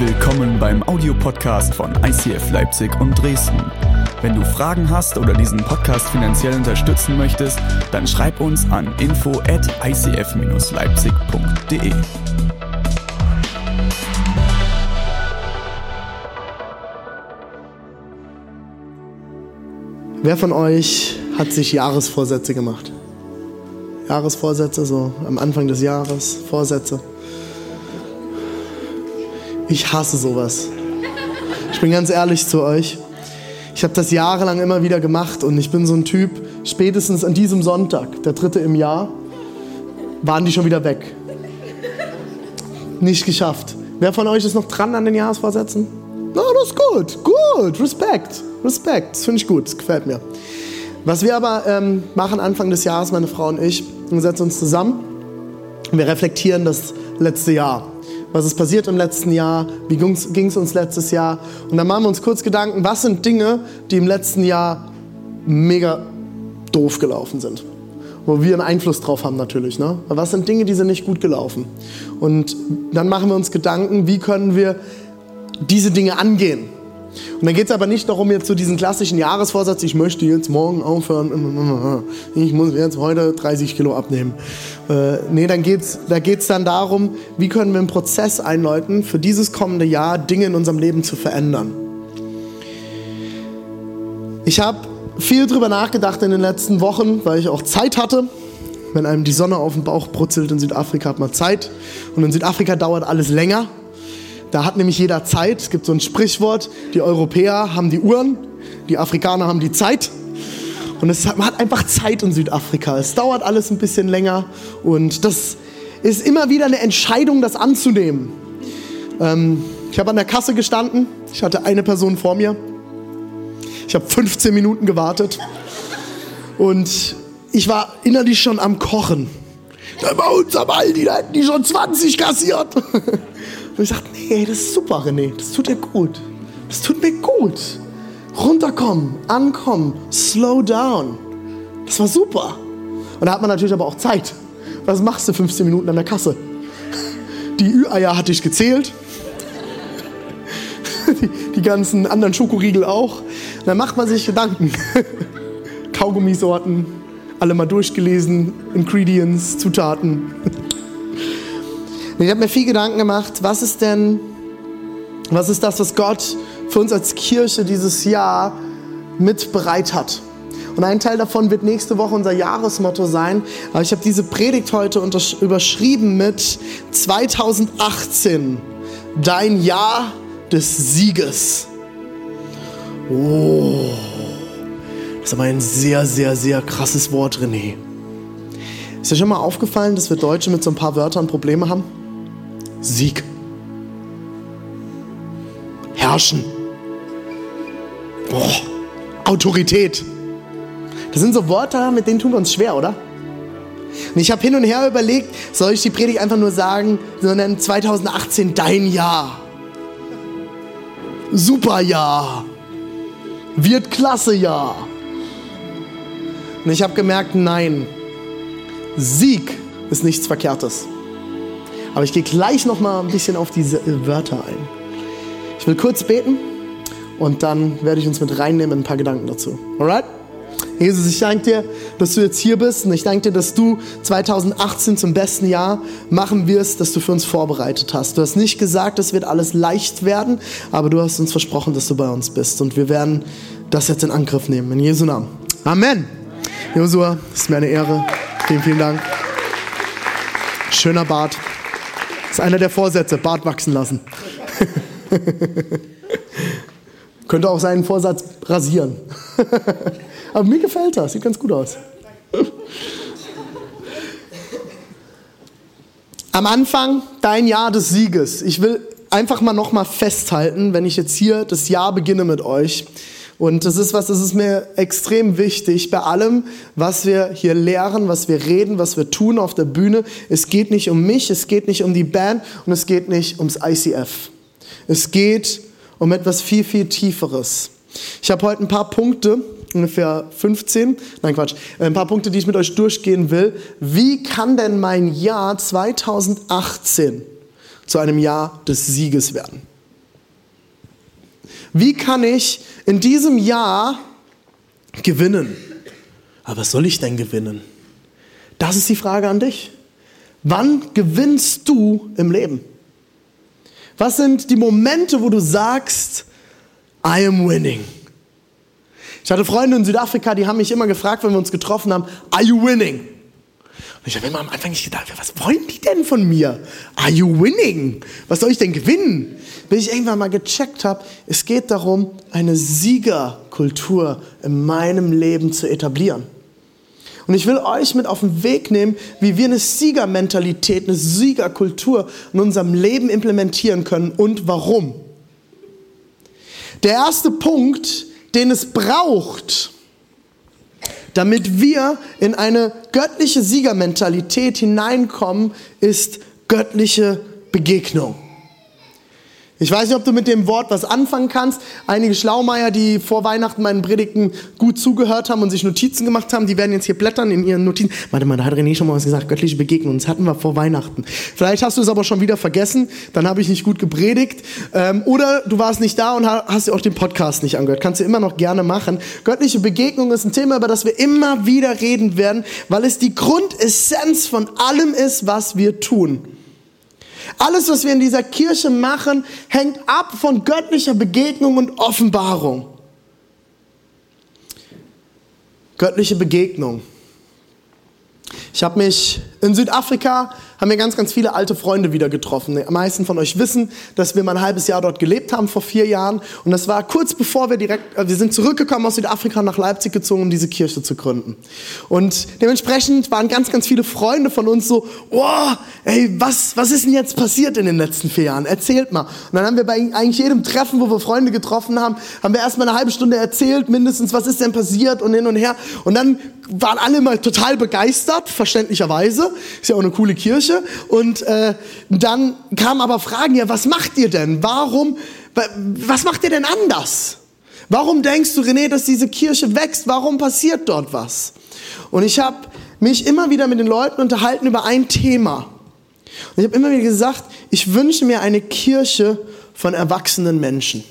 Willkommen beim Audiopodcast von ICF Leipzig und Dresden. Wenn du Fragen hast oder diesen Podcast finanziell unterstützen möchtest, dann schreib uns an info at icf-leipzig.de. Wer von euch hat sich Jahresvorsätze gemacht? Jahresvorsätze, so am Anfang des Jahres, Vorsätze. Ich hasse sowas. Ich bin ganz ehrlich zu euch. Ich habe das jahrelang immer wieder gemacht und ich bin so ein Typ, spätestens an diesem Sonntag, der dritte im Jahr, waren die schon wieder weg. Nicht geschafft. Wer von euch ist noch dran an den Jahresvorsätzen? Na, no, das ist gut, gut, Respekt, Respekt, das finde ich gut, das gefällt mir. Was wir aber ähm, machen Anfang des Jahres, meine Frau und ich, wir setzen uns zusammen und wir reflektieren das letzte Jahr. Was ist passiert im letzten Jahr? Wie ging es uns letztes Jahr? Und dann machen wir uns kurz Gedanken, was sind Dinge, die im letzten Jahr mega doof gelaufen sind? Wo wir einen Einfluss drauf haben natürlich. Ne? Aber was sind Dinge, die sind nicht gut gelaufen? Und dann machen wir uns Gedanken, wie können wir diese Dinge angehen? Und dann geht es aber nicht darum, jetzt so diesen klassischen Jahresvorsatz, ich möchte jetzt morgen aufhören, ich muss jetzt heute 30 Kilo abnehmen. Äh, nee, dann geht's, da geht es dann darum, wie können wir einen Prozess einläuten, für dieses kommende Jahr Dinge in unserem Leben zu verändern. Ich habe viel drüber nachgedacht in den letzten Wochen, weil ich auch Zeit hatte. Wenn einem die Sonne auf den Bauch brutzelt in Südafrika, hat man Zeit. Und in Südafrika dauert alles länger. Da hat nämlich jeder Zeit. Es gibt so ein Sprichwort, die Europäer haben die Uhren, die Afrikaner haben die Zeit. Und es, man hat einfach Zeit in Südafrika. Es dauert alles ein bisschen länger und das ist immer wieder eine Entscheidung, das anzunehmen. Ähm, ich habe an der Kasse gestanden. Ich hatte eine Person vor mir. Ich habe 15 Minuten gewartet und ich war innerlich schon am Kochen. Bei uns am Aldi, da hätten die schon 20 kassiert. Und ich dachte, nee, das ist super, René, das tut dir gut. Das tut mir gut. Runterkommen, ankommen, slow down. Das war super. Und da hat man natürlich aber auch Zeit. Was machst du 15 Minuten an der Kasse? Die Ü-Eier hatte ich gezählt. Die, die, ganzen anderen Schokoriegel auch. dann macht man sich Gedanken. Kaugummisorten, alle mal durchgelesen, Ingredients, Zutaten. Ich habe mir viel Gedanken gemacht, was ist denn, was ist das, was Gott für uns als Kirche dieses Jahr mit bereit hat. Und ein Teil davon wird nächste Woche unser Jahresmotto sein. Aber ich habe diese Predigt heute überschrieben mit 2018, dein Jahr des Sieges. Oh, das ist aber ein sehr, sehr, sehr krasses Wort, René. Ist dir schon mal aufgefallen, dass wir Deutsche mit so ein paar Wörtern Probleme haben? Sieg. Herrschen. Boah. Autorität. Das sind so Worte, mit denen tun wir uns schwer, oder? Und ich habe hin und her überlegt, soll ich die Predigt einfach nur sagen, sondern 2018 dein Jahr. Super Jahr. Wird klasse Jahr. Und ich habe gemerkt, nein, Sieg ist nichts Verkehrtes. Aber ich gehe gleich noch mal ein bisschen auf diese Wörter ein. Ich will kurz beten und dann werde ich uns mit reinnehmen in ein paar Gedanken dazu. Alright? Jesus, ich danke dir, dass du jetzt hier bist und ich danke dir, dass du 2018 zum besten Jahr machen wirst, das du für uns vorbereitet hast. Du hast nicht gesagt, es wird alles leicht werden, aber du hast uns versprochen, dass du bei uns bist und wir werden das jetzt in Angriff nehmen. In Jesu Namen. Amen. Josua, es ist mir eine Ehre. Vielen, vielen Dank. Schöner Bart. Ist einer der Vorsätze, Bart wachsen lassen. Könnte auch seinen Vorsatz rasieren. Aber mir gefällt das, sieht ganz gut aus. Am Anfang dein Jahr des Sieges. Ich will einfach mal noch mal festhalten, wenn ich jetzt hier das Jahr beginne mit euch. Und das ist was, das ist mir extrem wichtig bei allem, was wir hier lehren, was wir reden, was wir tun auf der Bühne. Es geht nicht um mich, es geht nicht um die Band und es geht nicht ums ICF. Es geht um etwas viel, viel Tieferes. Ich habe heute ein paar Punkte, ungefähr 15, nein Quatsch, ein paar Punkte, die ich mit euch durchgehen will. Wie kann denn mein Jahr 2018 zu einem Jahr des Sieges werden? Wie kann ich in diesem Jahr gewinnen? Aber was soll ich denn gewinnen? Das ist die Frage an dich. Wann gewinnst du im Leben? Was sind die Momente, wo du sagst, I am winning? Ich hatte Freunde in Südafrika, die haben mich immer gefragt, wenn wir uns getroffen haben, are you winning? Ich habe immer am Anfang nicht gedacht, was wollen die denn von mir? Are you winning? Was soll ich denn gewinnen? Bis ich irgendwann mal gecheckt habe, es geht darum, eine Siegerkultur in meinem Leben zu etablieren. Und ich will euch mit auf den Weg nehmen, wie wir eine Siegermentalität, eine Siegerkultur in unserem Leben implementieren können und warum. Der erste Punkt, den es braucht, damit wir in eine göttliche Siegermentalität hineinkommen, ist göttliche Begegnung. Ich weiß nicht, ob du mit dem Wort was anfangen kannst. Einige Schlaumeier, die vor Weihnachten meinen Predigten gut zugehört haben und sich Notizen gemacht haben, die werden jetzt hier blättern in ihren Notizen. Warte mal, da hat René schon mal was gesagt, göttliche Begegnung. Das hatten wir vor Weihnachten. Vielleicht hast du es aber schon wieder vergessen, dann habe ich nicht gut gepredigt. Ähm, oder du warst nicht da und hast dir auch den Podcast nicht angehört. Kannst du immer noch gerne machen. Göttliche Begegnung ist ein Thema, über das wir immer wieder reden werden, weil es die Grundessenz von allem ist, was wir tun. Alles, was wir in dieser Kirche machen, hängt ab von göttlicher Begegnung und Offenbarung. Göttliche Begegnung. Ich habe mich in Südafrika haben wir ganz, ganz viele alte Freunde wieder getroffen. Die meisten von euch wissen, dass wir mal ein halbes Jahr dort gelebt haben, vor vier Jahren. Und das war kurz bevor wir direkt, äh, wir sind zurückgekommen aus Südafrika nach Leipzig gezogen, um diese Kirche zu gründen. Und dementsprechend waren ganz, ganz viele Freunde von uns so, oh, ey, was, was ist denn jetzt passiert in den letzten vier Jahren? Erzählt mal. Und dann haben wir bei eigentlich jedem Treffen, wo wir Freunde getroffen haben, haben wir erstmal eine halbe Stunde erzählt, mindestens, was ist denn passiert und hin und her. Und dann waren alle mal total begeistert, verständlicherweise. Ist ja auch eine coole Kirche. Und äh, dann kamen aber Fragen, ja, was macht ihr denn? Warum, was macht ihr denn anders? Warum denkst du, René, dass diese Kirche wächst? Warum passiert dort was? Und ich habe mich immer wieder mit den Leuten unterhalten über ein Thema. Und ich habe immer wieder gesagt, ich wünsche mir eine Kirche von erwachsenen Menschen.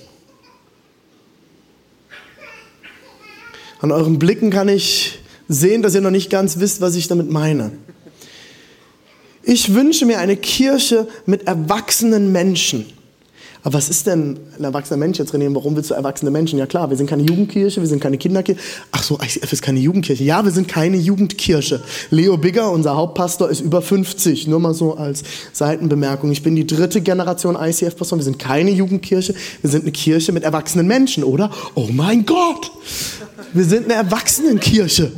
An euren Blicken kann ich sehen, dass ihr noch nicht ganz wisst, was ich damit meine. Ich wünsche mir eine Kirche mit erwachsenen Menschen. Aber was ist denn ein erwachsener Mensch jetzt, René? Warum willst du erwachsene Menschen? Ja klar, wir sind keine Jugendkirche, wir sind keine Kinderkirche. Ach so, ICF ist keine Jugendkirche. Ja, wir sind keine Jugendkirche. Leo Bigger, unser Hauptpastor, ist über 50. Nur mal so als Seitenbemerkung. Ich bin die dritte Generation ICF-Pastor. Wir sind keine Jugendkirche. Wir sind eine Kirche mit erwachsenen Menschen, oder? Oh mein Gott! Wir sind eine Erwachsenenkirche.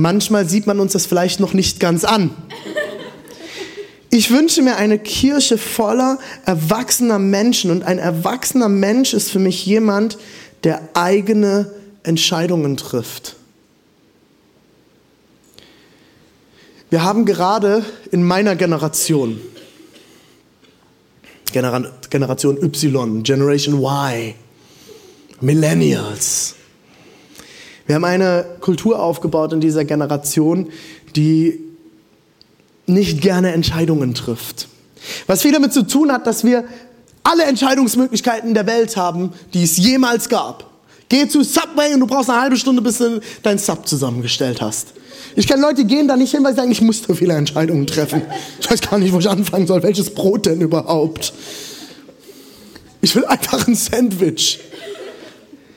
Manchmal sieht man uns das vielleicht noch nicht ganz an. Ich wünsche mir eine Kirche voller erwachsener Menschen und ein erwachsener Mensch ist für mich jemand, der eigene Entscheidungen trifft. Wir haben gerade in meiner Generation, Generation Y, Generation Y, Millennials, wir haben eine Kultur aufgebaut in dieser Generation, die nicht gerne Entscheidungen trifft. Was viel damit zu tun hat, dass wir alle Entscheidungsmöglichkeiten der Welt haben, die es jemals gab. Geh zu Subway und du brauchst eine halbe Stunde, bis du dein Sub zusammengestellt hast. Ich kenne Leute, die gehen da nicht hin, weil sie sagen, ich muss so viele Entscheidungen treffen. Ich weiß gar nicht, wo ich anfangen soll. Welches Brot denn überhaupt? Ich will einfach ein Sandwich.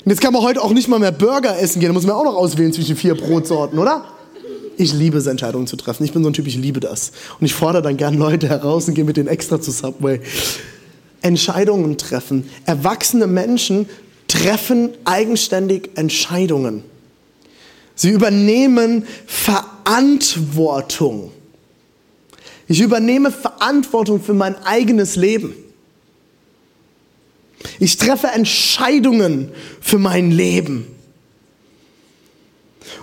Und jetzt kann man heute auch nicht mal mehr Burger essen gehen. Da muss man auch noch auswählen zwischen vier Brotsorten, oder? Ich liebe es, Entscheidungen zu treffen. Ich bin so ein Typ, ich liebe das. Und ich fordere dann gern Leute heraus und gehe mit denen extra zu Subway. Entscheidungen treffen. Erwachsene Menschen treffen eigenständig Entscheidungen. Sie übernehmen Verantwortung. Ich übernehme Verantwortung für mein eigenes Leben. Ich treffe Entscheidungen für mein Leben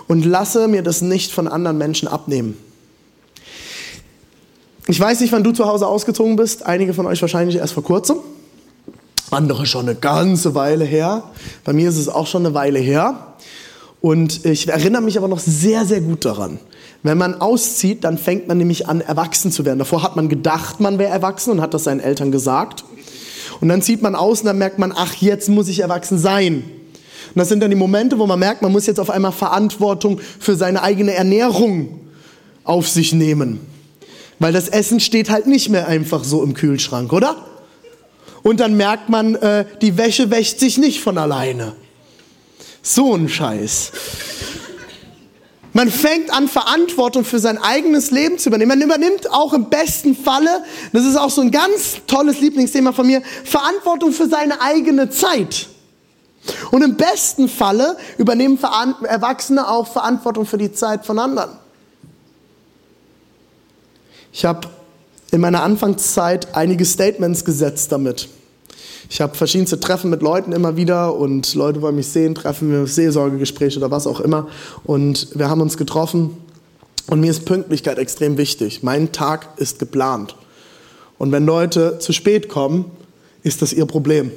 und lasse mir das nicht von anderen Menschen abnehmen. Ich weiß nicht, wann du zu Hause ausgezogen bist. Einige von euch wahrscheinlich erst vor kurzem. Andere schon eine ganze Weile her. Bei mir ist es auch schon eine Weile her. Und ich erinnere mich aber noch sehr, sehr gut daran. Wenn man auszieht, dann fängt man nämlich an, erwachsen zu werden. Davor hat man gedacht, man wäre erwachsen und hat das seinen Eltern gesagt. Und dann zieht man aus und dann merkt man, ach, jetzt muss ich erwachsen sein. Und das sind dann die Momente, wo man merkt, man muss jetzt auf einmal Verantwortung für seine eigene Ernährung auf sich nehmen. Weil das Essen steht halt nicht mehr einfach so im Kühlschrank, oder? Und dann merkt man, äh, die Wäsche wäscht sich nicht von alleine. So ein Scheiß. Man fängt an, Verantwortung für sein eigenes Leben zu übernehmen. Man übernimmt auch im besten Falle, das ist auch so ein ganz tolles Lieblingsthema von mir, Verantwortung für seine eigene Zeit. Und im besten Falle übernehmen Erwachsene auch Verantwortung für die Zeit von anderen. Ich habe in meiner Anfangszeit einige Statements gesetzt damit. Ich habe verschiedenste Treffen mit Leuten immer wieder und Leute wollen mich sehen, treffen wir Seelsorgegespräche oder was auch immer. Und wir haben uns getroffen und mir ist Pünktlichkeit extrem wichtig. Mein Tag ist geplant. Und wenn Leute zu spät kommen, ist das ihr Problem.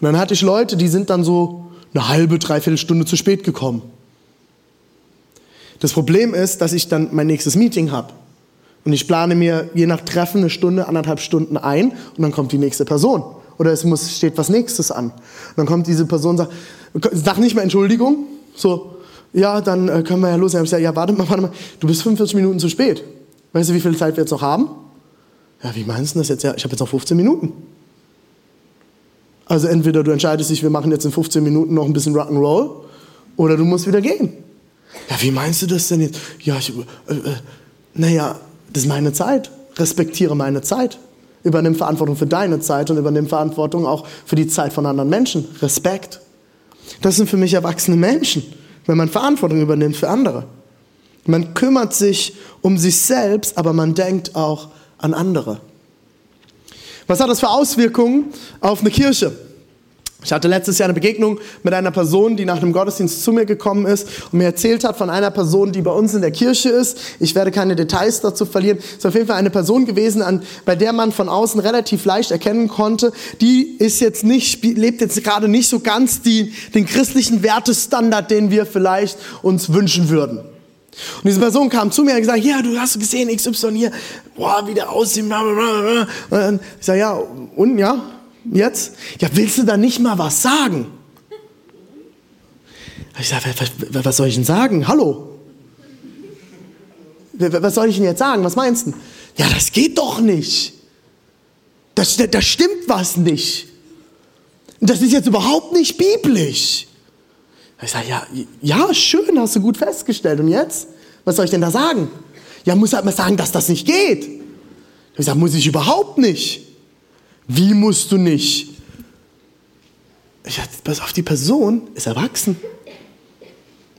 Und dann hatte ich Leute, die sind dann so eine halbe, dreiviertel Stunde zu spät gekommen. Das Problem ist, dass ich dann mein nächstes Meeting habe. Und ich plane mir je nach Treffen eine Stunde, anderthalb Stunden ein und dann kommt die nächste Person. Oder es muss, steht was Nächstes an. Und dann kommt diese Person und sagt, sag nicht mehr Entschuldigung. So, ja, dann äh, können wir ja los. Ich sage, ja, warte mal, warte mal, du bist 45 Minuten zu spät. Weißt du, wie viel Zeit wir jetzt noch haben? Ja, wie meinst du das jetzt? Ja, ich habe jetzt noch 15 Minuten. Also entweder du entscheidest dich, wir machen jetzt in 15 Minuten noch ein bisschen Rock'n'Roll, oder du musst wieder gehen. Ja, wie meinst du das denn jetzt? Ja, ich, äh, äh, naja, das ist meine Zeit. Respektiere meine Zeit. Übernimm Verantwortung für deine Zeit und übernimm Verantwortung auch für die Zeit von anderen Menschen. Respekt. Das sind für mich erwachsene Menschen, wenn man Verantwortung übernimmt für andere. Man kümmert sich um sich selbst, aber man denkt auch an andere. Was hat das für Auswirkungen auf eine Kirche? Ich hatte letztes Jahr eine Begegnung mit einer Person, die nach einem Gottesdienst zu mir gekommen ist und mir erzählt hat von einer Person, die bei uns in der Kirche ist. Ich werde keine Details dazu verlieren. Es ist auf jeden Fall eine Person gewesen, an, bei der man von außen relativ leicht erkennen konnte, die ist jetzt nicht, lebt jetzt gerade nicht so ganz die, den christlichen Wertestandard, den wir vielleicht uns wünschen würden. Und diese Person kam zu mir und gesagt, ja, du hast gesehen, XY hier, boah, wie der aussieht, blablabla. Und ich sage, ja, und ja, jetzt? Ja, willst du da nicht mal was sagen? Ich sage, was, soll ich denn sagen? Hallo? Was soll ich denn jetzt sagen? Was meinst du? Ja, das geht doch nicht. Das, das stimmt was nicht. Das ist jetzt überhaupt nicht biblisch. Ich sage, ja, ja, schön, hast du gut festgestellt. Und jetzt? Was soll ich denn da sagen? Ja, muss halt mal sagen, dass das nicht geht. Ich sage, muss ich überhaupt nicht. Wie musst du nicht? Ich sage, pass auf, die Person ist erwachsen.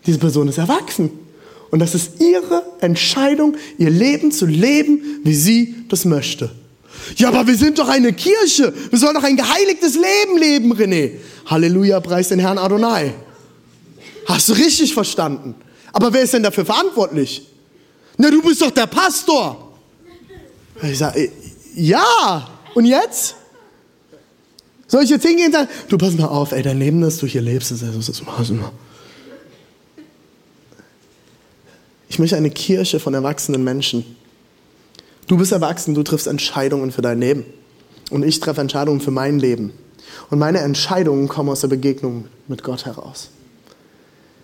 Diese Person ist erwachsen. Und das ist ihre Entscheidung, ihr Leben zu leben, wie sie das möchte. Ja, aber wir sind doch eine Kirche. Wir sollen doch ein geheiligtes Leben leben, René. Halleluja, preis den Herrn Adonai. Hast du richtig verstanden? Aber wer ist denn dafür verantwortlich? Na, du bist doch der Pastor. Ich sage, äh, ja. Und jetzt? Soll ich jetzt hingehen und sagen, du pass mal auf, ey, dein Leben, das du hier lebst, ist, ist, ist, Ich möchte eine Kirche von erwachsenen Menschen. Du bist erwachsen, du triffst Entscheidungen für dein Leben. Und ich treffe Entscheidungen für mein Leben. Und meine Entscheidungen kommen aus der Begegnung mit Gott heraus.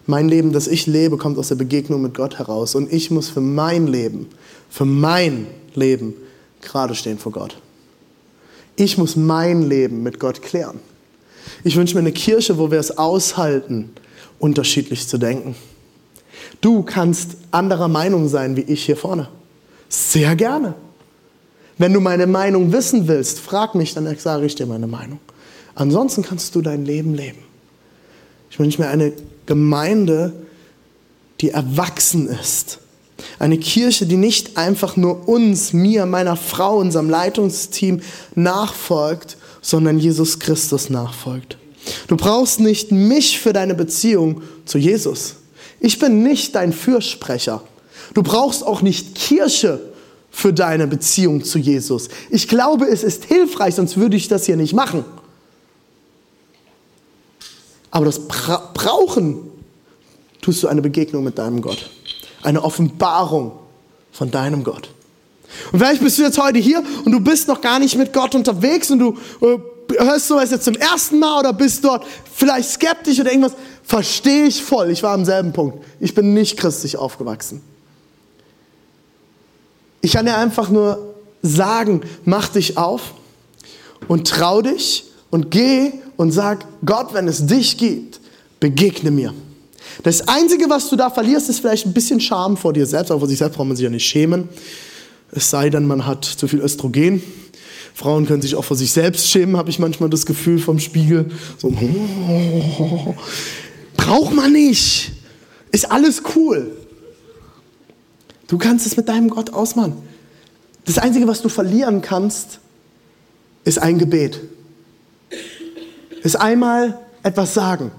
Mein Leben, das ich lebe, kommt aus der Begegnung mit Gott heraus. Und ich muss für mein Leben, für mein Leben gerade stehen vor Gott. Ich muss mein Leben mit Gott klären. Ich wünsche mir eine Kirche, wo wir es aushalten, unterschiedlich zu denken. Du kannst anderer Meinung sein wie ich hier vorne. Sehr gerne. Wenn du meine Meinung wissen willst, frag mich, dann sage ich dir meine Meinung. Ansonsten kannst du dein Leben leben. Ich wünsche mir eine Gemeinde, die erwachsen ist eine Kirche, die nicht einfach nur uns, mir, meiner Frau, unserem Leitungsteam nachfolgt, sondern Jesus Christus nachfolgt. Du brauchst nicht mich für deine Beziehung zu Jesus. Ich bin nicht dein Fürsprecher. Du brauchst auch nicht Kirche für deine Beziehung zu Jesus. Ich glaube, es ist hilfreich, sonst würde ich das hier nicht machen. Aber das Bra Brauchen tust du eine Begegnung mit deinem Gott eine Offenbarung von deinem Gott. Und vielleicht bist du jetzt heute hier und du bist noch gar nicht mit Gott unterwegs und du äh, hörst sowas jetzt zum ersten Mal oder bist dort vielleicht skeptisch oder irgendwas. Verstehe ich voll. Ich war am selben Punkt. Ich bin nicht christlich aufgewachsen. Ich kann dir einfach nur sagen, mach dich auf und trau dich und geh und sag, Gott, wenn es dich gibt, begegne mir. Das Einzige, was du da verlierst, ist vielleicht ein bisschen Scham vor dir selbst, aber vor sich selbst braucht man sich ja nicht schämen. Es sei denn, man hat zu viel Östrogen. Frauen können sich auch vor sich selbst schämen, habe ich manchmal das Gefühl vom Spiegel. So, braucht man nicht. Ist alles cool. Du kannst es mit deinem Gott ausmachen. Das Einzige, was du verlieren kannst, ist ein Gebet. Ist einmal etwas sagen.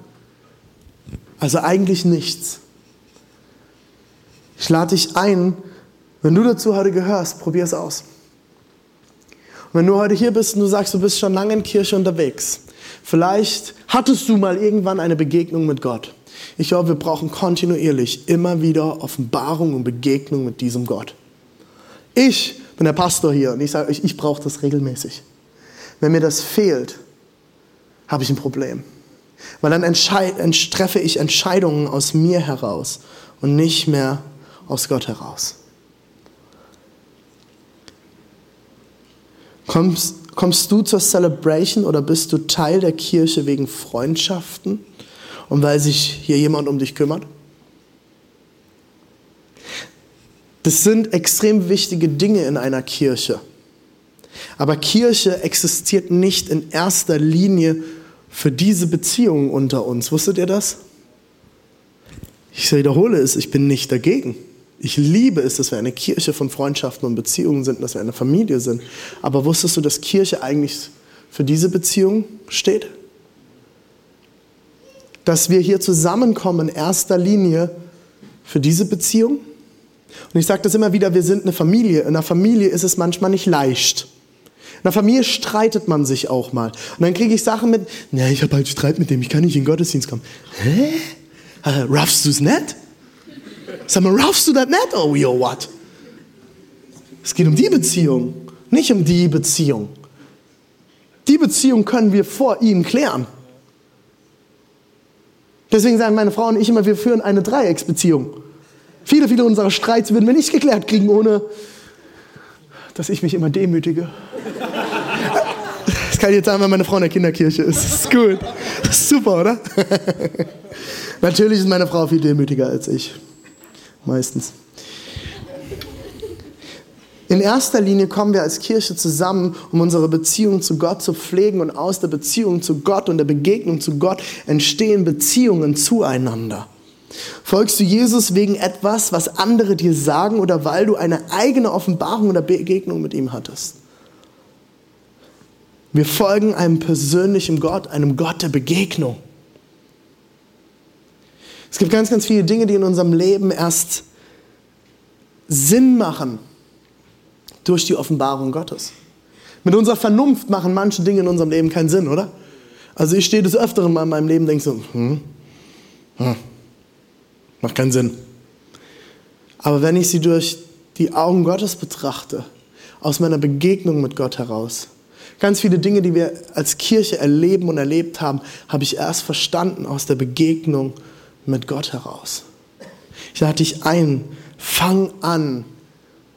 Also eigentlich nichts. Ich lade dich ein, wenn du dazu heute gehörst, probier es aus. Und wenn du heute hier bist und du sagst, du bist schon lange in Kirche unterwegs, vielleicht hattest du mal irgendwann eine Begegnung mit Gott. Ich glaube, wir brauchen kontinuierlich immer wieder Offenbarung und Begegnung mit diesem Gott. Ich bin der Pastor hier und ich sage euch, ich brauche das regelmäßig. Wenn mir das fehlt, habe ich ein Problem. Weil dann treffe ich Entscheidungen aus mir heraus und nicht mehr aus Gott heraus. Kommst, kommst du zur Celebration oder bist du Teil der Kirche wegen Freundschaften und weil sich hier jemand um dich kümmert? Das sind extrem wichtige Dinge in einer Kirche. Aber Kirche existiert nicht in erster Linie für diese Beziehungen unter uns. Wusstet ihr das? Ich wiederhole es, ich bin nicht dagegen. Ich liebe es, dass wir eine Kirche von Freundschaften und Beziehungen sind, dass wir eine Familie sind. Aber wusstest du, dass Kirche eigentlich für diese Beziehung steht? Dass wir hier zusammenkommen in erster Linie für diese Beziehung? Und ich sage das immer wieder, wir sind eine Familie. In einer Familie ist es manchmal nicht leicht. In einer Familie streitet man sich auch mal. Und dann kriege ich Sachen mit, na, ich habe halt Streit mit dem, ich kann nicht in den Gottesdienst kommen. Hä? Äh, raffst du es nicht? Sag mal, raffst du das nicht? Oh, yo, what? Es geht um die Beziehung, nicht um die Beziehung. Die Beziehung können wir vor ihm klären. Deswegen sagen meine Frau und ich immer, wir führen eine Dreiecksbeziehung. Viele, viele unserer Streits würden wir nicht geklärt kriegen, ohne dass ich mich immer demütige. Kann ich jetzt sagen, wenn meine Frau in der Kinderkirche ist. Das ist gut. Das ist super, oder? Natürlich ist meine Frau viel demütiger als ich. Meistens. In erster Linie kommen wir als Kirche zusammen, um unsere Beziehung zu Gott zu pflegen und aus der Beziehung zu Gott und der Begegnung zu Gott entstehen Beziehungen zueinander. Folgst du Jesus wegen etwas, was andere dir sagen oder weil du eine eigene Offenbarung oder Begegnung mit ihm hattest? Wir folgen einem persönlichen Gott, einem Gott der Begegnung. Es gibt ganz, ganz viele Dinge, die in unserem Leben erst Sinn machen durch die Offenbarung Gottes. Mit unserer Vernunft machen manche Dinge in unserem Leben keinen Sinn, oder? Also ich stehe des Öfteren mal in meinem Leben und denke so, hm, hm, Macht keinen Sinn. Aber wenn ich sie durch die Augen Gottes betrachte, aus meiner Begegnung mit Gott heraus, ganz viele Dinge, die wir als Kirche erleben und erlebt haben, habe ich erst verstanden aus der Begegnung mit Gott heraus. Ich lade dich ein, fang an,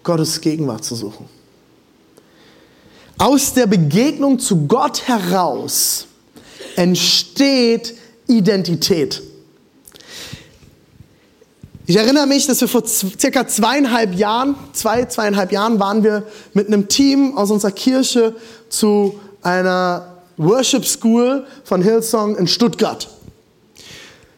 Gottes Gegenwart zu suchen. Aus der Begegnung zu Gott heraus entsteht Identität. Ich erinnere mich, dass wir vor circa zweieinhalb Jahren, zwei, zweieinhalb Jahren waren wir mit einem Team aus unserer Kirche zu einer Worship School von Hillsong in Stuttgart.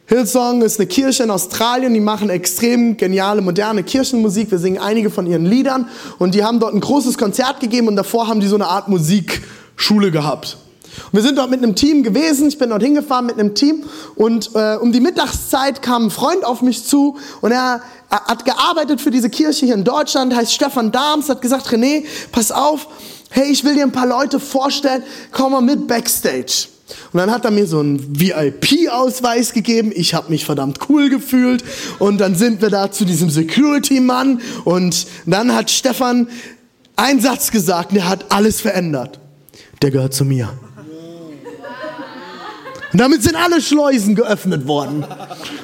Hillsong ist eine Kirche in Australien, die machen extrem geniale, moderne Kirchenmusik. Wir singen einige von ihren Liedern und die haben dort ein großes Konzert gegeben und davor haben die so eine Art Musikschule gehabt. Und wir sind dort mit einem Team gewesen. Ich bin dort hingefahren mit einem Team. Und äh, um die Mittagszeit kam ein Freund auf mich zu und er, er hat gearbeitet für diese Kirche hier in Deutschland, heißt Stefan Dahms, hat gesagt, René, pass auf, hey, ich will dir ein paar Leute vorstellen, komm mal mit Backstage. Und dann hat er mir so einen VIP-Ausweis gegeben. Ich habe mich verdammt cool gefühlt. Und dann sind wir da zu diesem Security-Mann. Und dann hat Stefan einen Satz gesagt, der hat alles verändert. Der gehört zu mir. Und damit sind alle Schleusen geöffnet worden.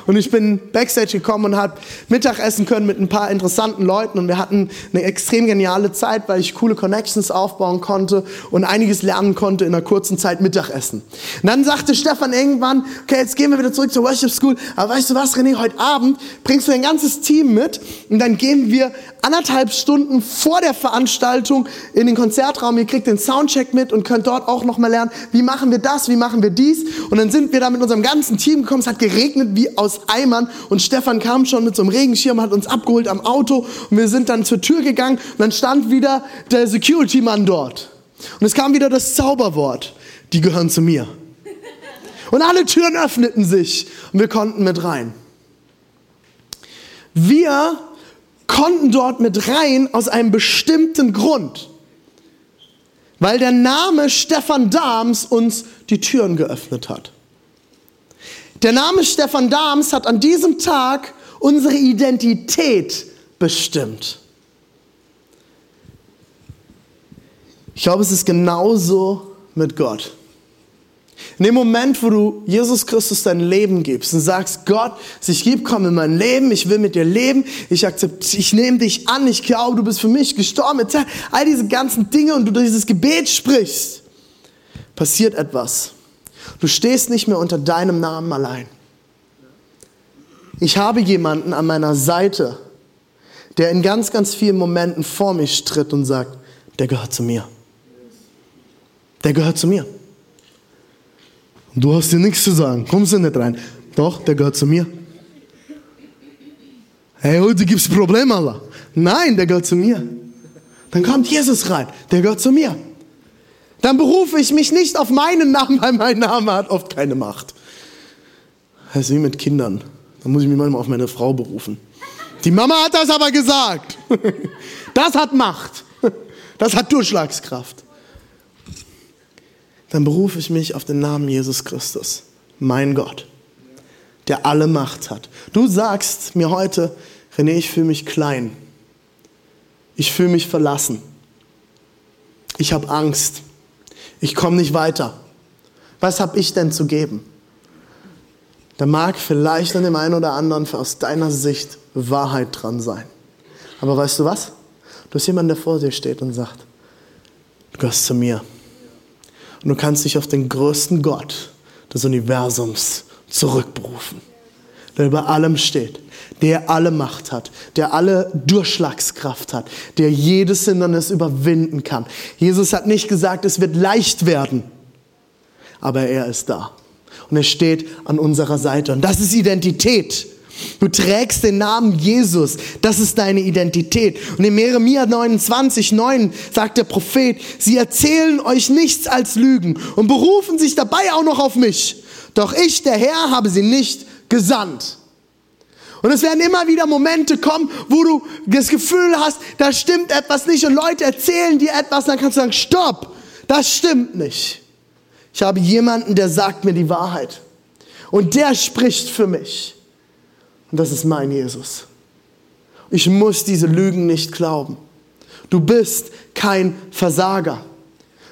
Und ich bin backstage gekommen und habe Mittagessen können mit ein paar interessanten Leuten und wir hatten eine extrem geniale Zeit, weil ich coole Connections aufbauen konnte und einiges lernen konnte in einer kurzen Zeit Mittagessen. Und dann sagte Stefan irgendwann, okay, jetzt gehen wir wieder zurück zur Worship School, aber weißt du was, René, heute Abend bringst du dein ganzes Team mit und dann gehen wir anderthalb Stunden vor der Veranstaltung in den Konzertraum, ihr kriegt den Soundcheck mit und könnt dort auch nochmal lernen, wie machen wir das, wie machen wir dies und dann sind wir da mit unserem ganzen Team gekommen, es hat geregnet wie aus Eimern und Stefan kam schon mit so einem Regenschirm, hat uns abgeholt am Auto und wir sind dann zur Tür gegangen und dann stand wieder der Security-Mann dort. Und es kam wieder das Zauberwort, die gehören zu mir. Und alle Türen öffneten sich und wir konnten mit rein. Wir konnten dort mit rein aus einem bestimmten Grund. Weil der Name Stefan Dahms uns die Türen geöffnet hat. Der Name Stefan Dahms hat an diesem Tag unsere Identität bestimmt. Ich glaube, es ist genauso mit Gott. In dem Moment, wo du Jesus Christus dein Leben gibst und sagst, Gott, ich gebe, komm in mein Leben, ich will mit dir leben, ich akzeptiere, ich nehme dich an, ich glaube, du bist für mich gestorben, all diese ganzen Dinge und du dieses Gebet sprichst, passiert etwas. Du stehst nicht mehr unter deinem Namen allein. Ich habe jemanden an meiner Seite, der in ganz, ganz vielen Momenten vor mich tritt und sagt, der gehört zu mir. Der gehört zu mir. Du hast dir nichts zu sagen. Kommst du nicht rein? Doch, der gehört zu mir. Hey, heute gibt es Probleme, Allah. Nein, der gehört zu mir. Dann kommt Jesus rein. Der gehört zu mir. Dann berufe ich mich nicht auf meinen Namen, weil mein Name hat oft keine Macht. Das ist wie mit Kindern. Da muss ich mich manchmal auf meine Frau berufen. Die Mama hat das aber gesagt. Das hat Macht. Das hat Durchschlagskraft. Dann berufe ich mich auf den Namen Jesus Christus, mein Gott, der alle Macht hat. Du sagst mir heute, René, ich fühle mich klein. Ich fühle mich verlassen. Ich habe Angst. Ich komme nicht weiter. Was habe ich denn zu geben? Da mag vielleicht an dem einen oder anderen aus deiner Sicht Wahrheit dran sein. Aber weißt du was? Du hast jemanden, der vor dir steht und sagt, du gehörst zu mir. Und du kannst dich auf den größten Gott des Universums zurückberufen, der über allem steht, der alle Macht hat, der alle Durchschlagskraft hat, der jedes Hindernis überwinden kann. Jesus hat nicht gesagt, es wird leicht werden, aber er ist da. Und er steht an unserer Seite. Und das ist Identität. Du trägst den Namen Jesus. Das ist deine Identität. Und in Jeremia 29, 9 sagt der Prophet, sie erzählen euch nichts als Lügen und berufen sich dabei auch noch auf mich. Doch ich, der Herr, habe sie nicht gesandt. Und es werden immer wieder Momente kommen, wo du das Gefühl hast, da stimmt etwas nicht und Leute erzählen dir etwas, dann kannst du sagen, stopp, das stimmt nicht. Ich habe jemanden, der sagt mir die Wahrheit. Und der spricht für mich. Und das ist mein Jesus. Ich muss diese Lügen nicht glauben. Du bist kein Versager.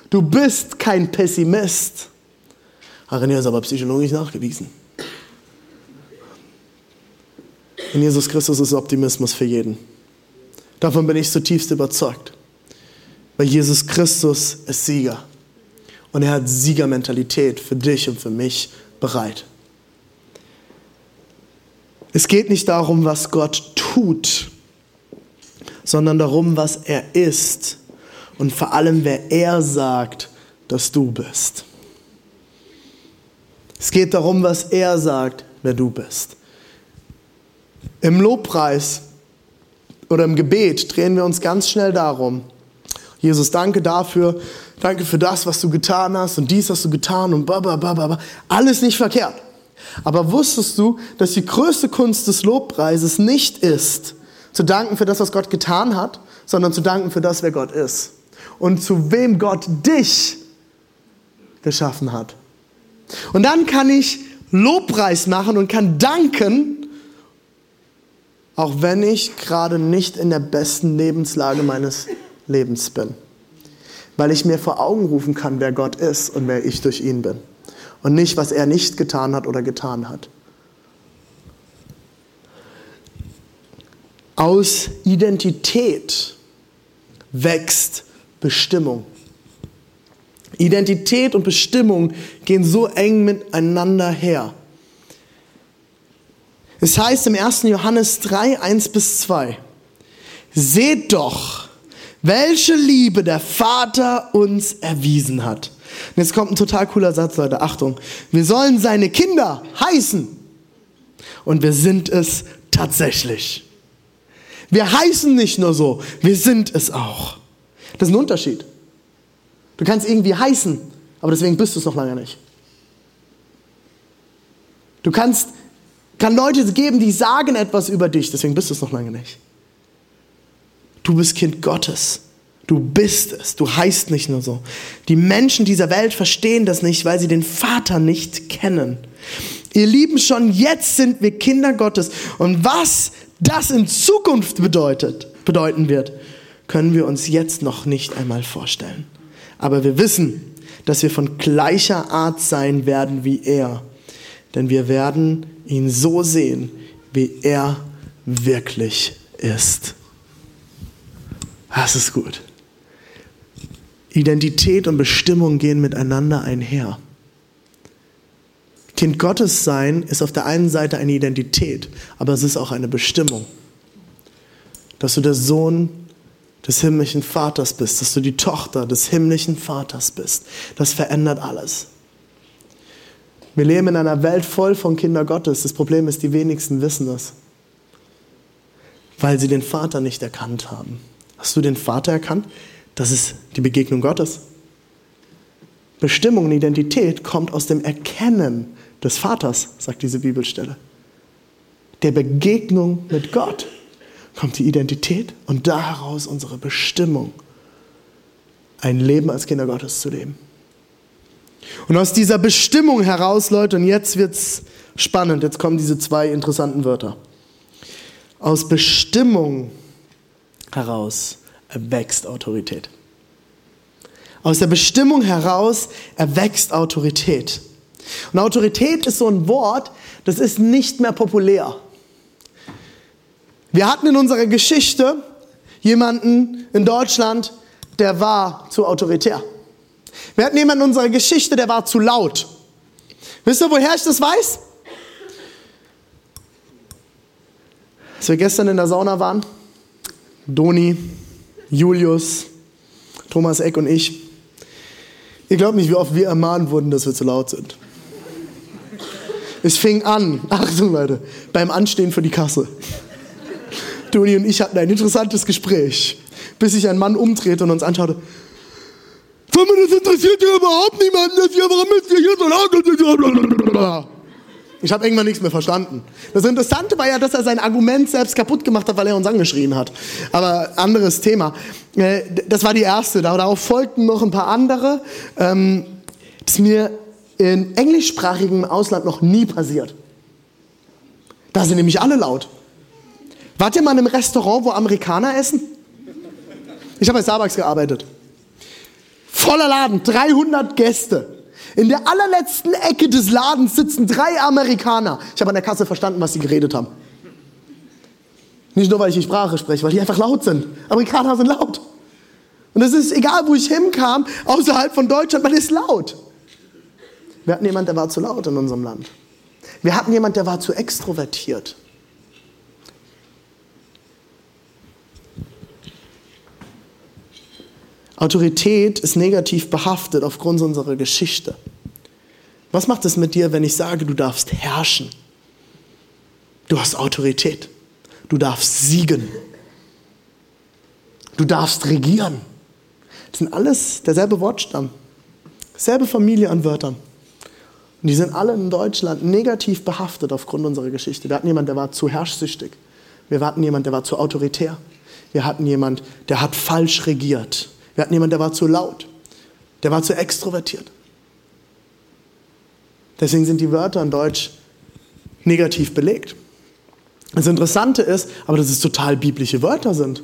Du bist kein Pessimist. René ist aber psychologisch nachgewiesen. In Jesus Christus ist Optimismus für jeden. Davon bin ich zutiefst überzeugt. Weil Jesus Christus ist Sieger. Und er hat Siegermentalität für dich und für mich bereit. Es geht nicht darum, was Gott tut, sondern darum, was er ist und vor allem, wer er sagt, dass du bist. Es geht darum, was er sagt, wer du bist. Im Lobpreis oder im Gebet drehen wir uns ganz schnell darum, Jesus, danke dafür, danke für das, was du getan hast und dies hast du getan und bla bla bla bla. Alles nicht verkehrt. Aber wusstest du, dass die größte Kunst des Lobpreises nicht ist, zu danken für das, was Gott getan hat, sondern zu danken für das, wer Gott ist und zu wem Gott dich geschaffen hat. Und dann kann ich Lobpreis machen und kann danken, auch wenn ich gerade nicht in der besten Lebenslage meines Lebens bin. Weil ich mir vor Augen rufen kann, wer Gott ist und wer ich durch ihn bin. Und nicht, was er nicht getan hat oder getan hat. Aus Identität wächst Bestimmung. Identität und Bestimmung gehen so eng miteinander her. Es heißt im 1. Johannes 3, 1 bis 2, seht doch, welche Liebe der Vater uns erwiesen hat. Und jetzt kommt ein total cooler Satz, Leute, Achtung. Wir sollen seine Kinder heißen. Und wir sind es tatsächlich. Wir heißen nicht nur so, wir sind es auch. Das ist ein Unterschied. Du kannst irgendwie heißen, aber deswegen bist du es noch lange nicht. Du kannst, kann Leute geben, die sagen etwas über dich, deswegen bist du es noch lange nicht. Du bist Kind Gottes. Du bist es. Du heißt nicht nur so. Die Menschen dieser Welt verstehen das nicht, weil sie den Vater nicht kennen. Ihr Lieben, schon jetzt sind wir Kinder Gottes. Und was das in Zukunft bedeutet, bedeuten wird, können wir uns jetzt noch nicht einmal vorstellen. Aber wir wissen, dass wir von gleicher Art sein werden wie er. Denn wir werden ihn so sehen, wie er wirklich ist. Das ist gut. Identität und Bestimmung gehen miteinander einher. Kind Gottes sein ist auf der einen Seite eine Identität, aber es ist auch eine Bestimmung. Dass du der Sohn des himmlischen Vaters bist, dass du die Tochter des himmlischen Vaters bist. Das verändert alles. Wir leben in einer Welt voll von Kinder Gottes. Das Problem ist, die wenigsten wissen das, weil sie den Vater nicht erkannt haben. Hast du den Vater erkannt? Das ist die Begegnung Gottes. Bestimmung und Identität kommt aus dem Erkennen des Vaters, sagt diese Bibelstelle. Der Begegnung mit Gott kommt die Identität und daraus unsere Bestimmung, ein Leben als Kinder Gottes zu leben. Und aus dieser Bestimmung heraus, Leute, und jetzt wird es spannend, jetzt kommen diese zwei interessanten Wörter. Aus Bestimmung heraus erwächst Autorität. Aus der Bestimmung heraus erwächst Autorität. Und Autorität ist so ein Wort, das ist nicht mehr populär. Wir hatten in unserer Geschichte jemanden in Deutschland, der war zu autoritär. Wir hatten jemanden in unserer Geschichte, der war zu laut. Wisst ihr, woher ich das weiß? Als wir gestern in der Sauna waren, Doni, Julius, Thomas Eck und ich, ihr glaubt nicht, wie oft wir ermahnt wurden, dass wir zu laut sind. Es fing an, Achtung Leute, beim Anstehen für die Kasse. Toni und ich hatten ein interessantes Gespräch, bis sich ein Mann umdrehte und uns anschaute. Das interessiert ja überhaupt niemanden, dass wir, warum ist hier so laut? Ich habe irgendwann nichts mehr verstanden. Das Interessante war ja, dass er sein Argument selbst kaputt gemacht hat, weil er uns angeschrien hat. Aber anderes Thema. Äh, das war die erste. Darauf folgten noch ein paar andere. Ähm, das ist mir in englischsprachigem Ausland noch nie passiert. Da sind nämlich alle laut. Wart ihr mal in einem Restaurant, wo Amerikaner essen? Ich habe bei Starbucks gearbeitet. Voller Laden, 300 Gäste. In der allerletzten Ecke des Ladens sitzen drei Amerikaner. Ich habe an der Kasse verstanden, was sie geredet haben. Nicht nur, weil ich die Sprache spreche, weil die einfach laut sind. Amerikaner sind laut. Und es ist egal, wo ich hinkam, außerhalb von Deutschland, man ist laut. Wir hatten jemanden, der war zu laut in unserem Land. Wir hatten jemanden, der war zu extrovertiert. Autorität ist negativ behaftet aufgrund unserer Geschichte. Was macht es mit dir, wenn ich sage, du darfst herrschen? Du hast Autorität. Du darfst siegen. Du darfst regieren. Das sind alles derselbe Wortstamm. Selbe Familie an Wörtern. Und die sind alle in Deutschland negativ behaftet aufgrund unserer Geschichte. Wir hatten jemanden, der war zu herrschsüchtig. Wir hatten jemanden, der war zu autoritär. Wir hatten jemanden, der hat falsch regiert. Wir hatten jemanden, der war zu laut. Der war zu extrovertiert. Deswegen sind die Wörter in Deutsch negativ belegt. Das Interessante ist, aber dass es total biblische Wörter sind.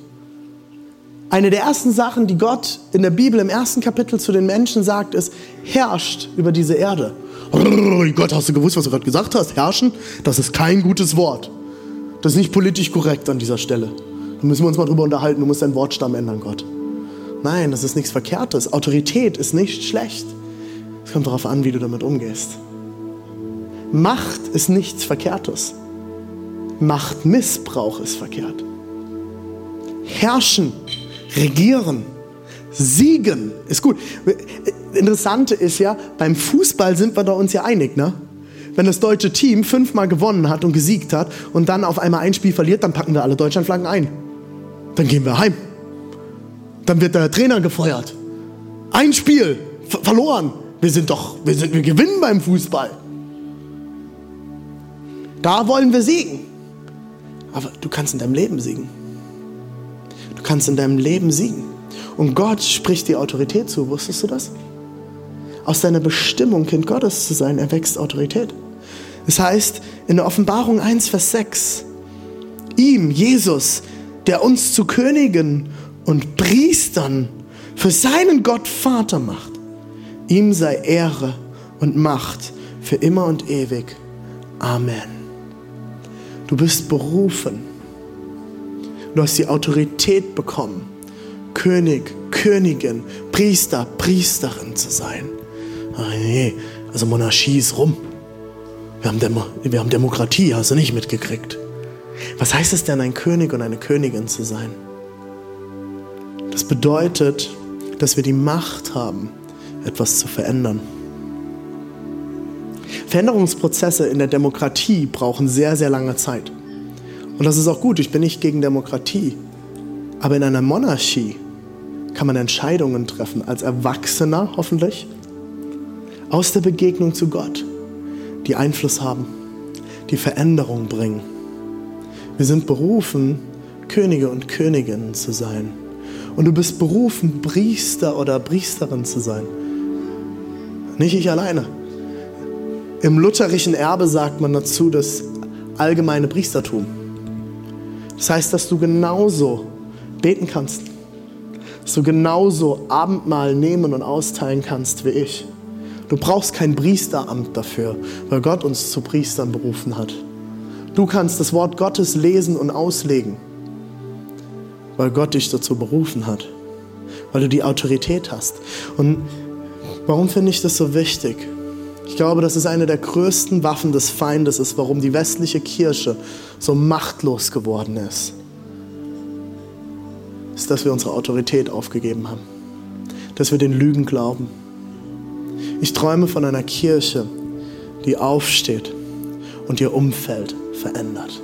Eine der ersten Sachen, die Gott in der Bibel im ersten Kapitel zu den Menschen sagt, ist, herrscht über diese Erde. Gott, hast du gewusst, was du gerade gesagt hast? Herrschen? Das ist kein gutes Wort. Das ist nicht politisch korrekt an dieser Stelle. Da müssen wir uns mal drüber unterhalten. Du musst deinen Wortstamm ändern, Gott. Nein, das ist nichts Verkehrtes. Autorität ist nicht schlecht. Es kommt darauf an, wie du damit umgehst. Macht ist nichts Verkehrtes. Machtmissbrauch ist verkehrt. Herrschen, regieren, siegen ist gut. Interessante ist ja, beim Fußball sind wir da uns ja einig, ne? Wenn das deutsche Team fünfmal gewonnen hat und gesiegt hat und dann auf einmal ein Spiel verliert, dann packen wir alle Deutschlandflaggen ein. Dann gehen wir heim. Dann wird der Trainer gefeuert. Ein Spiel verloren. Wir sind doch, wir, sind, wir gewinnen beim Fußball. Da wollen wir siegen. Aber du kannst in deinem Leben siegen. Du kannst in deinem Leben siegen. Und Gott spricht dir Autorität zu. Wusstest du das? Aus deiner Bestimmung, Kind Gottes zu sein, erwächst Autorität. Das heißt, in der Offenbarung 1, Vers 6, ihm, Jesus, der uns zu Königen und Priestern für seinen Gott Vater macht, ihm sei Ehre und Macht für immer und ewig. Amen. Du bist berufen. Du hast die Autorität bekommen, König, Königin, Priester, Priesterin zu sein. Ach nee, also Monarchie ist rum. Wir haben, Demo wir haben Demokratie, hast du nicht mitgekriegt. Was heißt es denn, ein König und eine Königin zu sein? Das bedeutet, dass wir die Macht haben, etwas zu verändern. Veränderungsprozesse in der Demokratie brauchen sehr, sehr lange Zeit. Und das ist auch gut, ich bin nicht gegen Demokratie. Aber in einer Monarchie kann man Entscheidungen treffen, als Erwachsener hoffentlich, aus der Begegnung zu Gott, die Einfluss haben, die Veränderung bringen. Wir sind berufen, Könige und Königinnen zu sein. Und du bist berufen, Priester oder Priesterin zu sein. Nicht ich alleine. Im lutherischen Erbe sagt man dazu das allgemeine Priestertum. Das heißt, dass du genauso beten kannst, dass du genauso Abendmahl nehmen und austeilen kannst wie ich. Du brauchst kein Priesteramt dafür, weil Gott uns zu Priestern berufen hat. Du kannst das Wort Gottes lesen und auslegen, weil Gott dich dazu berufen hat, weil du die Autorität hast. Und warum finde ich das so wichtig? Ich glaube, dass es eine der größten Waffen des Feindes ist, warum die westliche Kirche so machtlos geworden ist. Ist, dass wir unsere Autorität aufgegeben haben. Dass wir den Lügen glauben. Ich träume von einer Kirche, die aufsteht und ihr Umfeld verändert.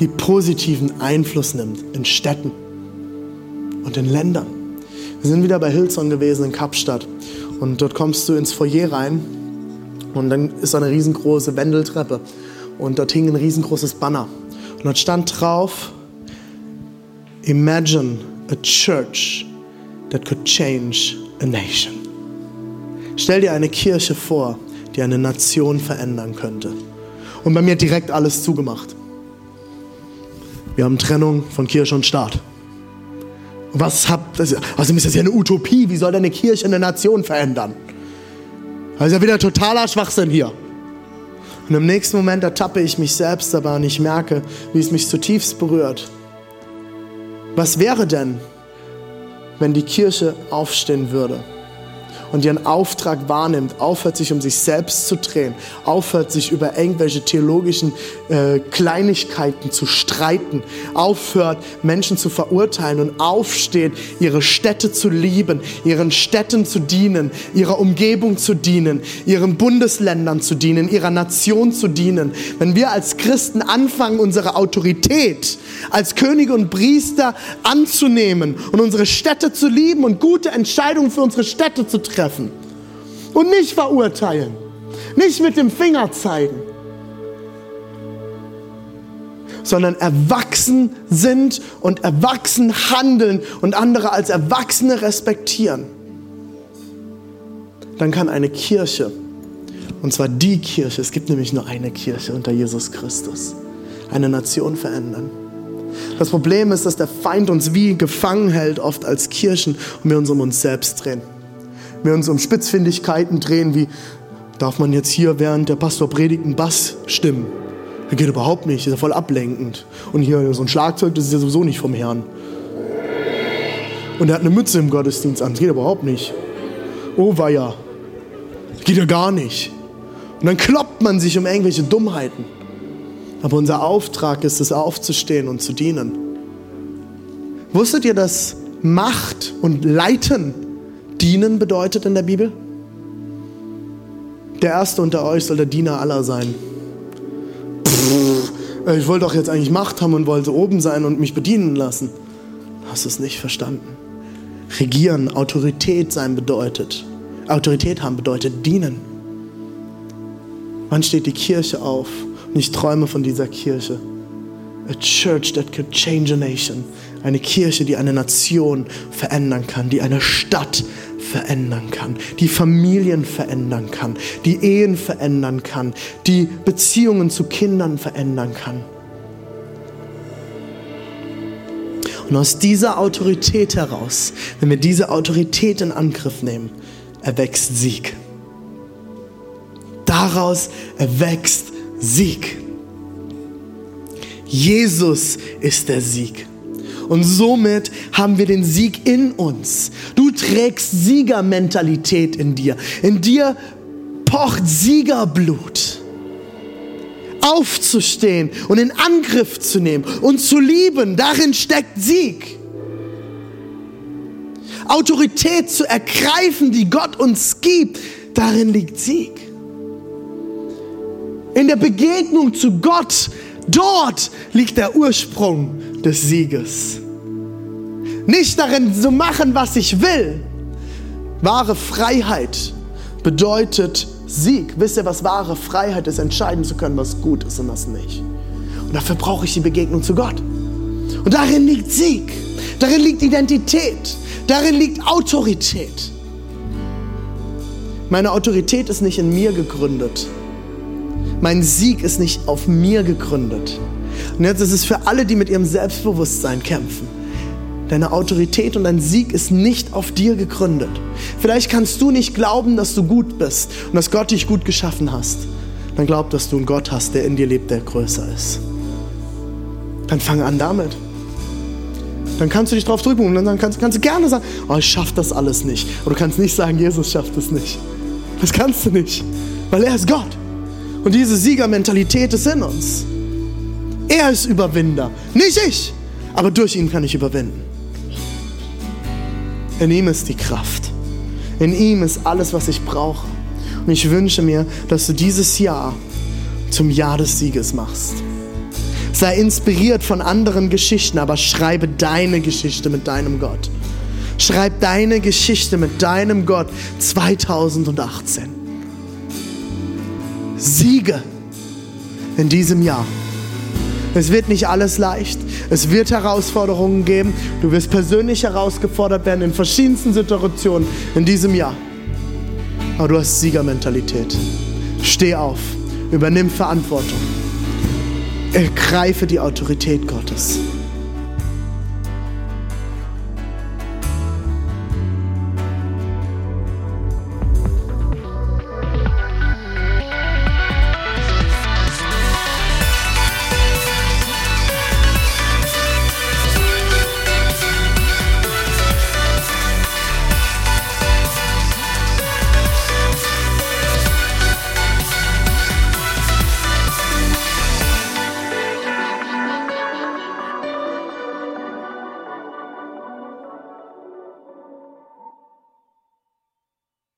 Die positiven Einfluss nimmt in Städten und in Ländern. Wir sind wieder bei Hillsong gewesen in Kapstadt und dort kommst du ins Foyer rein und dann ist eine riesengroße Wendeltreppe. Und dort hing ein riesengroßes Banner. Und dort stand drauf, Imagine a church that could change a nation. Stell dir eine Kirche vor, die eine Nation verändern könnte. Und bei mir direkt alles zugemacht. Wir haben Trennung von Kirche und Staat. Was hab, das, außerdem ist das ja eine Utopie. Wie soll denn eine Kirche eine Nation verändern? Das ist ja wieder totaler Schwachsinn hier. Und im nächsten Moment ertappe ich mich selbst dabei und ich merke, wie es mich zutiefst berührt. Was wäre denn, wenn die Kirche aufstehen würde? Und ihren Auftrag wahrnimmt, aufhört sich um sich selbst zu drehen, aufhört sich über irgendwelche theologischen äh, Kleinigkeiten zu streiten, aufhört Menschen zu verurteilen und aufsteht, ihre Städte zu lieben, ihren Städten zu dienen, ihrer Umgebung zu dienen, ihren Bundesländern zu dienen, ihrer Nation zu dienen. Wenn wir als Christen anfangen, unsere Autorität als Könige und Priester anzunehmen und unsere Städte zu lieben und gute Entscheidungen für unsere Städte zu treffen, treffen und nicht verurteilen, nicht mit dem Finger zeigen, sondern erwachsen sind und erwachsen handeln und andere als Erwachsene respektieren, dann kann eine Kirche, und zwar die Kirche, es gibt nämlich nur eine Kirche unter Jesus Christus, eine Nation verändern. Das Problem ist, dass der Feind uns wie gefangen hält, oft als Kirchen, und wir uns um uns selbst drehen. Wir uns um Spitzfindigkeiten drehen, wie darf man jetzt hier während der Pastor predigt einen Bass stimmen? Das geht überhaupt nicht, das ist ja voll ablenkend. Und hier so ein Schlagzeug, das ist ja sowieso nicht vom Herrn. Und er hat eine Mütze im Gottesdienst an, das geht überhaupt nicht. Oh weia, das geht ja gar nicht. Und dann kloppt man sich um irgendwelche Dummheiten. Aber unser Auftrag ist es, aufzustehen und zu dienen. Wusstet ihr, dass Macht und Leiten dienen bedeutet in der Bibel? Der Erste unter euch soll der Diener aller sein. Pff, ich wollte doch jetzt eigentlich Macht haben und wollte oben sein und mich bedienen lassen. Hast du es nicht verstanden? Regieren, Autorität sein bedeutet. Autorität haben bedeutet dienen. Wann steht die Kirche auf? Und ich träume von dieser Kirche. A church that could change a nation. Eine Kirche, die eine Nation verändern kann, die eine Stadt verändern kann, die Familien verändern kann, die Ehen verändern kann, die Beziehungen zu Kindern verändern kann. Und aus dieser Autorität heraus, wenn wir diese Autorität in Angriff nehmen, erwächst Sieg. Daraus erwächst Sieg. Jesus ist der Sieg. Und somit haben wir den Sieg in uns. Du trägst Siegermentalität in dir. In dir pocht Siegerblut. Aufzustehen und in Angriff zu nehmen und zu lieben, darin steckt Sieg. Autorität zu ergreifen, die Gott uns gibt, darin liegt Sieg in der Begegnung zu Gott, dort liegt der Ursprung des Sieges. Nicht darin zu machen, was ich will. Wahre Freiheit bedeutet Sieg. Wisst ihr, was wahre Freiheit ist? Entscheiden zu können, was gut ist und was nicht. Und dafür brauche ich die Begegnung zu Gott. Und darin liegt Sieg. Darin liegt Identität. Darin liegt Autorität. Meine Autorität ist nicht in mir gegründet, mein Sieg ist nicht auf mir gegründet. Und jetzt ist es für alle, die mit ihrem Selbstbewusstsein kämpfen. Deine Autorität und dein Sieg ist nicht auf dir gegründet. Vielleicht kannst du nicht glauben, dass du gut bist und dass Gott dich gut geschaffen hast. Dann glaub, dass du einen Gott hast, der in dir lebt, der größer ist. Dann fang an damit. Dann kannst du dich drauf drücken und dann kannst, kannst du gerne sagen, oh, ich schaff das alles nicht. Aber du kannst nicht sagen, Jesus schafft es nicht. Das kannst du nicht, weil er ist Gott. Und diese Siegermentalität ist in uns. Er ist Überwinder, nicht ich. Aber durch ihn kann ich überwinden. In ihm ist die Kraft. In ihm ist alles, was ich brauche. Und ich wünsche mir, dass du dieses Jahr zum Jahr des Sieges machst. Sei inspiriert von anderen Geschichten, aber schreibe deine Geschichte mit deinem Gott. Schreib deine Geschichte mit deinem Gott 2018. Siege in diesem Jahr. Es wird nicht alles leicht. Es wird Herausforderungen geben. Du wirst persönlich herausgefordert werden in verschiedensten Situationen in diesem Jahr. Aber du hast Siegermentalität. Steh auf. Übernimm Verantwortung. Ergreife die Autorität Gottes.